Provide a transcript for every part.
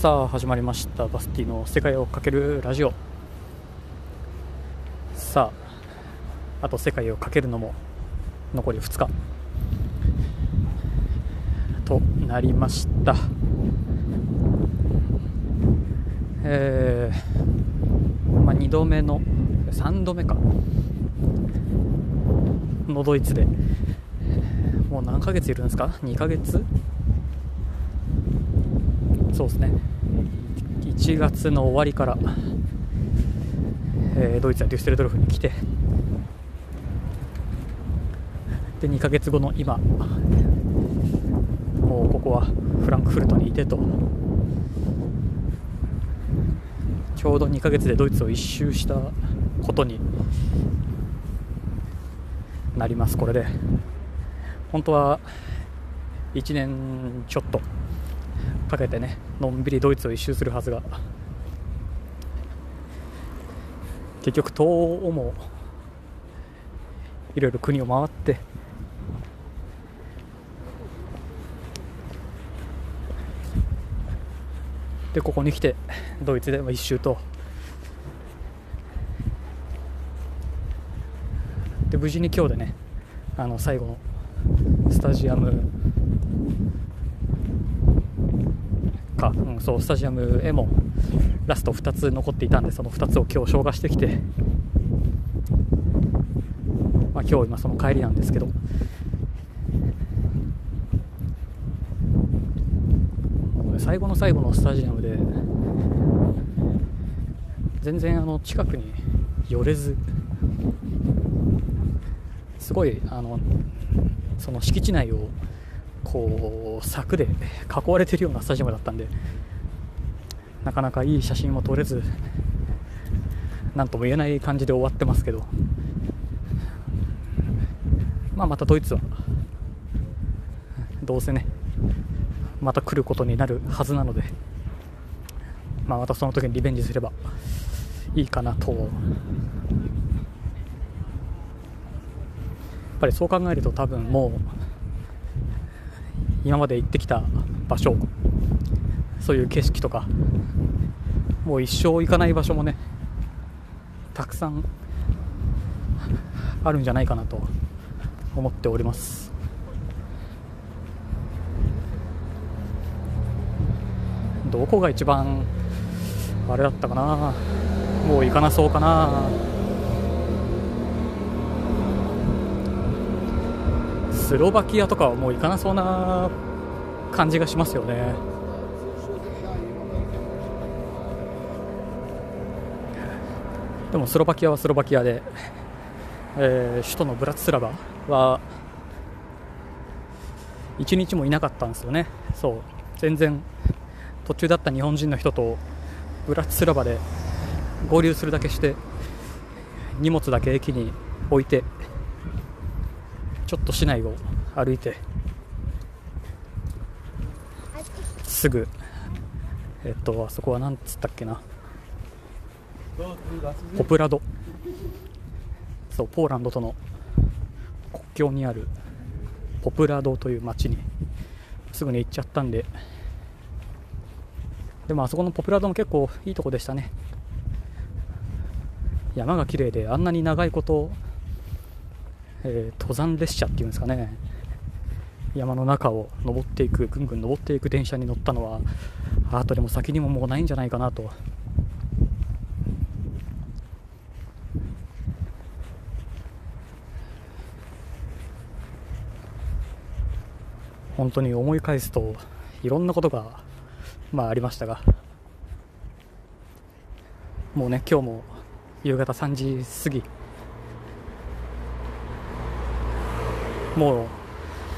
さあ始まりました。バスティの世界をかけるラジオ。さああと世界をかけるのも残り2日。となりました。えー、まあ、2度目の3度目か。のドイツで。もう何ヶ月いるんですか？2ヶ月？そうですね。1月の終わりから、えー、ドイツやデュッセルドルフに来てで2ヶ月後の今もうここはフランクフルトにいてと。ちょうど2ヶ月でドイツを一周したことになります。これで本当は1年ちょっと。かけてねのんびりドイツを一周するはずが。結局東欧もいろいろ国を回って。でここに来てドイツで一周と。で無事に今日でねあの最後のスタジアムか、うん、そうスタジアムへもラスト2つ残っていたんでその2つを今日消化してきて、まあ、今日今その帰りなんですけど。最後の最後のスタジアムで全然あの近くに寄れずすごいあのその敷地内をこう柵で囲われてるようなスタジアムだったんでなかなかいい写真も撮れず何とも言えない感じで終わってますけど、まあ、またドイツはどうせねまた来ることになるはずなので、まあ、またその時にリベンジすればいいかなと。やっぱりそう考えると多分もう今まで行ってきた場所そういう景色とかもう一生行かない場所もねたくさんあるんじゃないかなと思っております。どこが一番あれだったかなもう行かなそうかな。スロバキアとかはもう行かなそうな感じがしますよね。でもスロバキアはスロバキアで、えー、首都のブラツスラバは1日もいなかったんですよね、そう全然途中だった日本人の人とブラツスラバで合流するだけして荷物だけ駅に置いてちょっと市内を歩いてすぐえっとあそこは何つったっけな。ポプラド。そうポーランドとの国境にあるポプラドという町にすぐに行っちゃったんで。でもあそこのポプラドも結構いいとこでしたね。山が綺麗であんなに長いことえー、登山列車っていうんですかね。山の中を登っていくぐんぐん登っていく電車に乗ったのは後でも先にももうないんじゃないかなと。本当に思い返すといろんなことがまあありましたが。もうね今日も夕方3時過ぎもう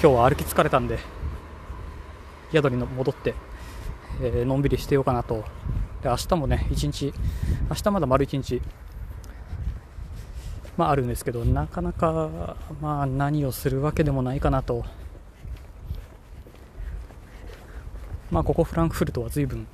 今日は歩き疲れたんで宿に戻って、えー、のんびりしてようかなと。で明日もね一日明日まだ丸一日まああるんですけどなかなかまあ何をするわけでもないかなと。まあここフランクフルトは随分、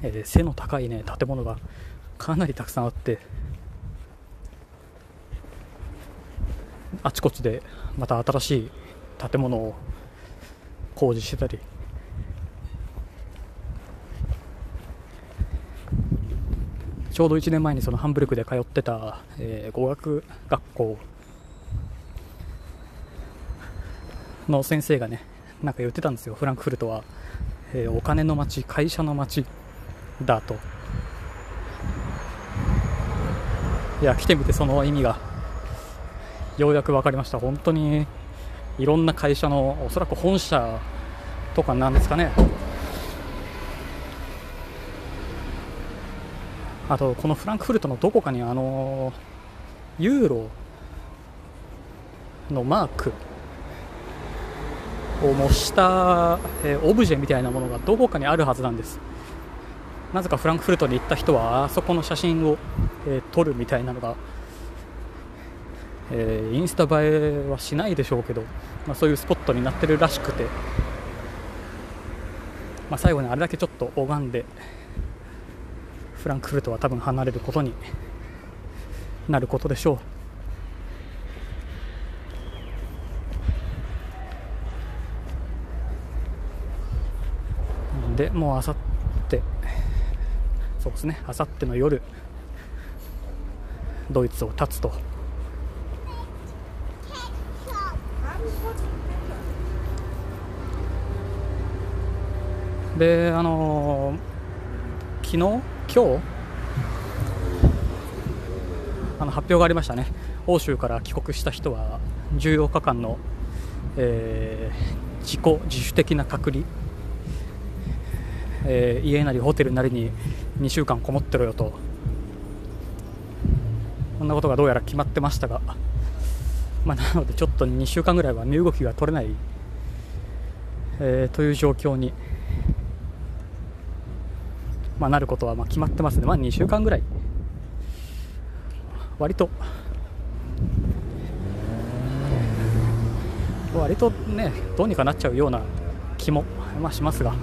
えー、背の高いね建物がかなりたくさんあってあちこちでまた新しい建物を工事してたり。ちょうど1年前にそのハンブルクで通ってた、えー、語学学校の先生がねなんか言ってたんですよ。フランクフルトは、えー、お金の街会社の街だと。いや来てみてその意味が。ようやく分かりました。本当にいろんな会社のおそらく本社とかなんですかね。あとこのフランクフルトのどこかにあのユーロのマークを模した、オブジェみたいなものがどこかにあるはずなんです。なぜかフランクフルトに行った人はあそこの写真を、えー、撮るみたいなのが、えー、インスタ映えはしないでしょうけど、まあ、そういうスポットになってるらしくて、まあ、最後にあれだけちょっと拝んでフランクフルトは多分離れることになることでしょう。でもうあさってそうですねあさっての夜ドイツを立つと。であの、昨日今日？あの発表がありましたね。欧州から帰国した人は14日間の、えー、自己自主的な隔離、えー、家なりホテルなりに2週間こもってろよと。こんなことがどうやら決まってましたが、まあ、なのでちょっと2週間ぐらいは身動きが取れない、えー、という状況にまあ、なることはま決まってますね、まあ、2週間ぐらい、割と、割とね、どうにかなっちゃうような気も、まあ、しますが。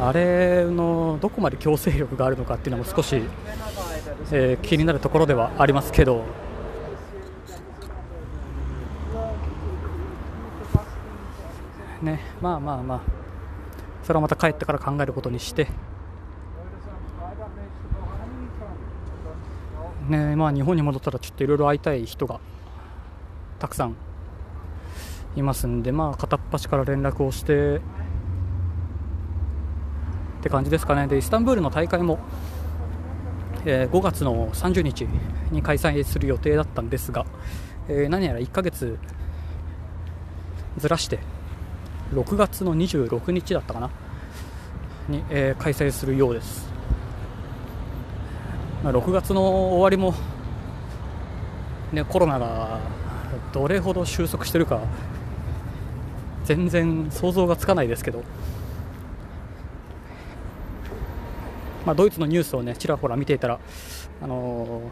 あれのどこまで強制力があるのかっていうのも少し、えー、気になるところではありますけど、ね。まあまあまあ。それはまた帰ってから考えることにして。ねまあ日本に戻ったらちょっといろいろ会いたい人がたくさんいますんでまあ片っ端から連絡をしてって感じですかね。でイスタンブールの大会も、えー、5月の30日に開催する予定だったんですが、えー、何やら1ヶ月ずらして6月の26日だったかな？に、えー、開催するようです、まあ、6月の終わりも、ね、コロナがどれほど収束してるか全然想像がつかないですけど、まあ、ドイツのニュースをねちらほら見ていたら、あのー、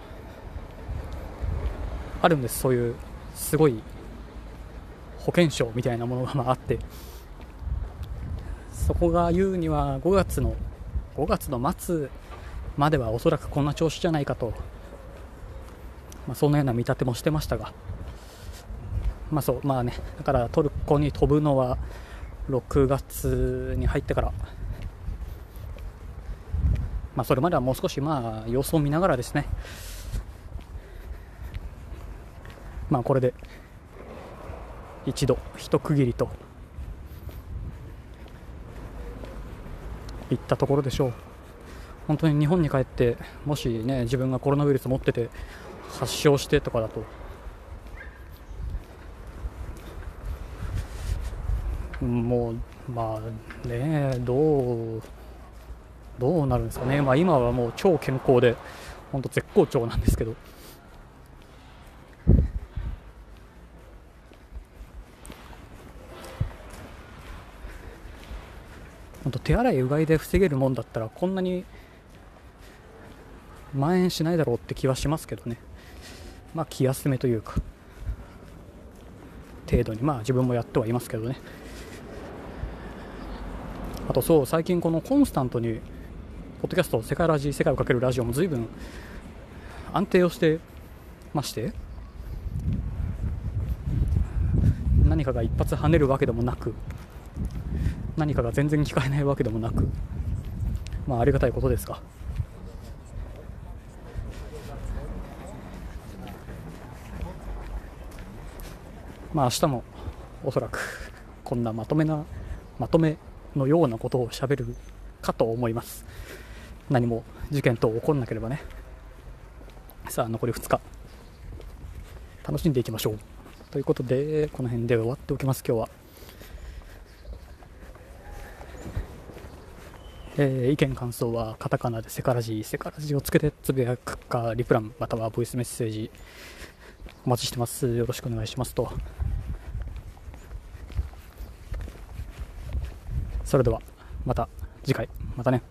あるんです。そういうすごい保険証みたいなものがまあってそこが言うには5月の5月の末まではおそらくこんな調子じゃないかと、まあ、そんなような見立てもしてましたが、まあそうまあね、だからトルコに飛ぶのは6月に入ってから、まあ、それまではもう少しまあ様子を見ながらですね、まあ、これで一度一区切りと。いったところでしょう。本当に日本に帰ってもしね自分がコロナウイルス持ってて発症してとかだと。もうまあねどうどうなるんですかね、まあ、今はもう超健康で本当絶好調なんですけど。本当手洗いうがいで防げるもんだったらこんなに蔓延しないだろうって気はしますけどね。まあ気休めというか程度に。まあ自分もやってはいますけどね。あとそう最近このコンスタントにポッドキャスト世界ラジ世界をかけるラジオも随分安定をしてまして何かが一発跳ねるわけでもなく何かが全然聞かれないわけでもなく、まあ、ありがたいことですが。まあ明日もおそらくこんなまとめなまとめのようなことをしゃべるかと思います。何も事件等起こんなければね。さあ残り2日。楽しんでいきましょう。ということでこの辺で終わっておきます今日は。えー、意見感想はカタカナでセカラジセカラジをつけてつぶやくかリプランまたはボイスメッセージお待ちしてます。よろしくお願いしますと。それではまた次回。またね。